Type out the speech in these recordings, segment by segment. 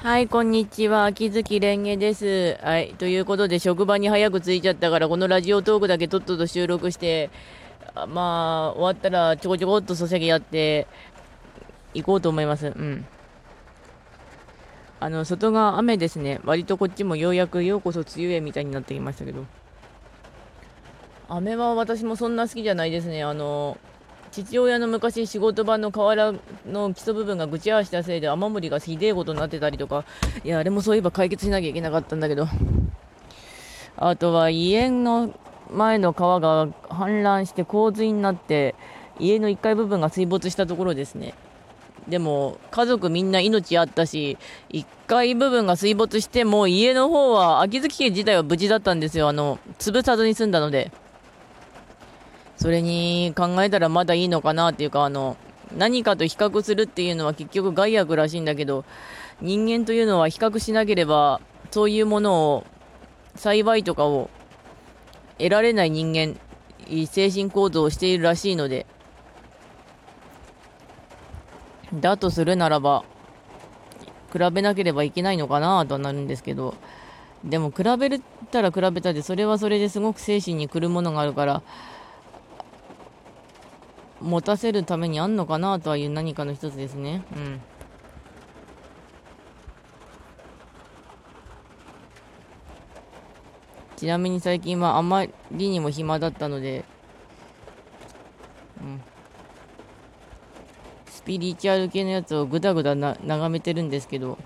はい、こんにちは。秋月蓮華です。はい。ということで、職場に早く着いちゃったから、このラジオトークだけとっとと収録して、まあ、終わったらちょこちょこっとそせぎやって、行こうと思います。うん。あの、外が雨ですね。割とこっちもようやくようこそ梅雨へみたいになってきましたけど。雨は私もそんな好きじゃないですね。あの、父親の昔仕事場の瓦の基礎部分がぐち合わしたせいで雨漏りがひでえことになってたりとか、いや、あれもそういえば解決しなきゃいけなかったんだけど、あとは家の前の川が氾濫して洪水になって、家の1階部分が水没したところですね。でも、家族みんな命あったし、1階部分が水没して、も家の方は、秋月家自体は無事だったんですよ。あの、潰さずに済んだので。それに考えたらまだいいのかなっていうか、あの、何かと比較するっていうのは結局害悪らしいんだけど、人間というのは比較しなければ、そういうものを、幸いとかを得られない人間、精神行動をしているらしいので、だとするならば、比べなければいけないのかなとはなるんですけど、でも比べたら比べたで、それはそれですごく精神に来るものがあるから、持たせるためにあんのかなとはいう何かの一つですね。うん。ちなみに最近はあまりにも暇だったので、うん。スピリチュアル系のやつをぐだぐだな眺めてるんですけど、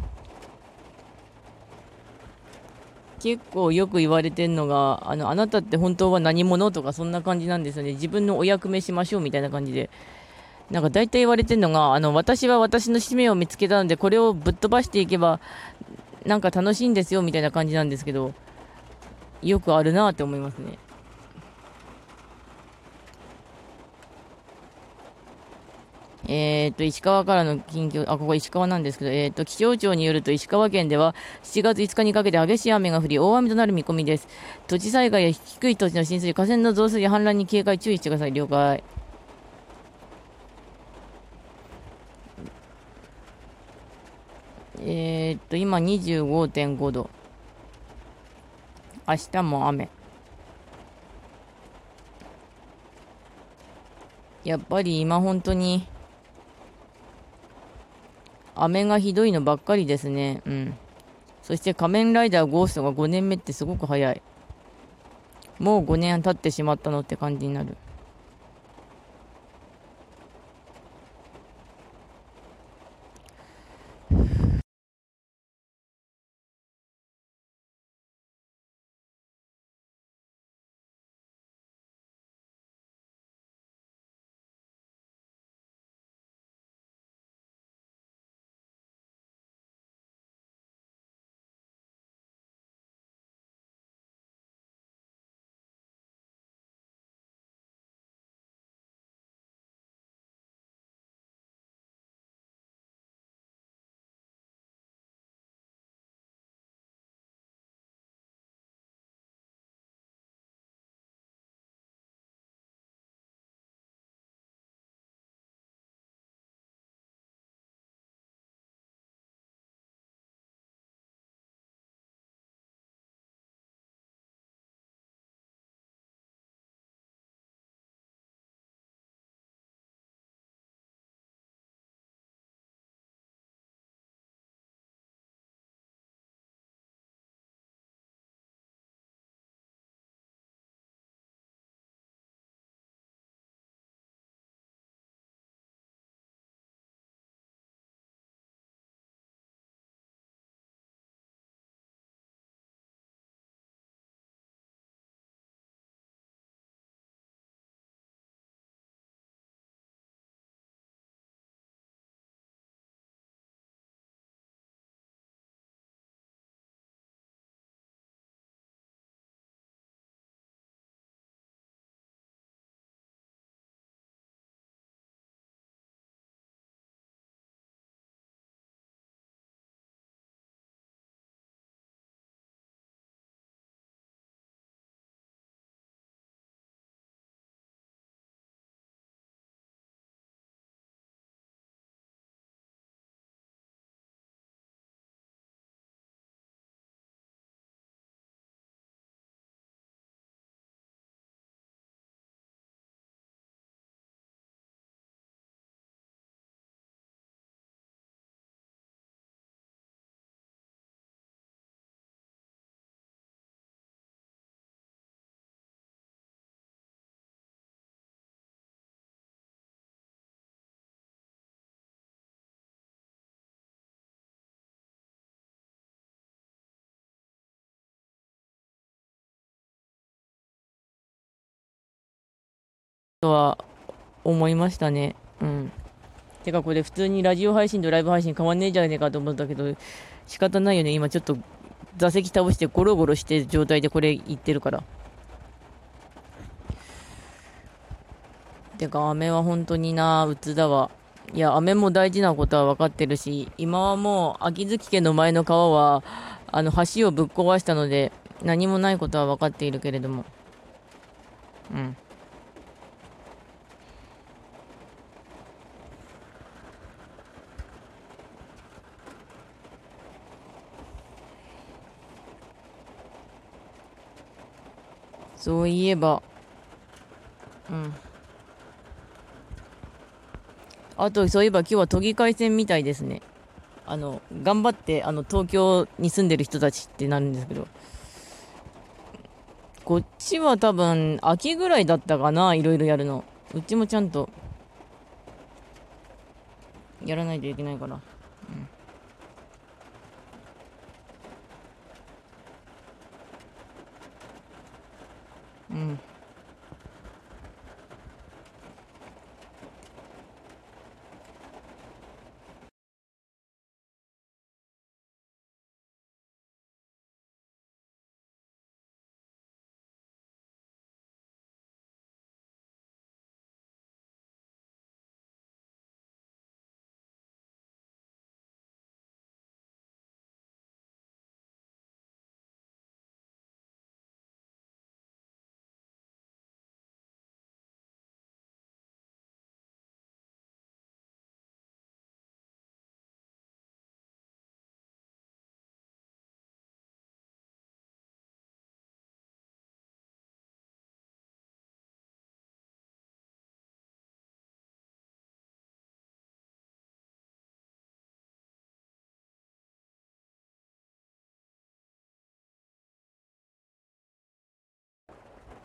結構よく言われてるのが、あの、あなたって本当は何者とかそんな感じなんですよね。自分のお役目しましょうみたいな感じで。なんか大体言われてるのが、あの、私は私の使命を見つけたので、これをぶっ飛ばしていけば、なんか楽しいんですよみたいな感じなんですけど、よくあるなって思いますね。えっ、と、石川からの近況、あ、ここ石川なんですけど、えっ、と、気象庁によると石川県では7月5日にかけて激しい雨が降り、大雨となる見込みです。土地災害や低い土地の浸水、河川の増水や氾濫に警戒注意してください。了解。えっと、今25.5度。明日も雨。やっぱり今本当に雨がひどいのばっかりですね。うん。そして仮面ライダーゴーストが5年目ってすごく早い。もう5年経ってしまったのって感じになる。とは思いましたね。うん。てかこれ普通にラジオ配信とライブ配信変わんねえじゃねえかと思ったけど、仕方ないよね。今ちょっと座席倒してゴロゴロしてる状態でこれ言ってるから。てか雨は本当にな、鬱だわ。いや、雨も大事なことは分かってるし、今はもう秋月家の前の川は、あの橋をぶっ壊したので、何もないことは分かっているけれども。うん。そういえば、うん。あと、そういえば今日は都議会選みたいですね。あの、頑張って、あの、東京に住んでる人たちってなるんですけど、こっちは多分、秋ぐらいだったかな、いろいろやるの。うちもちゃんと、やらないといけないから。うん。うん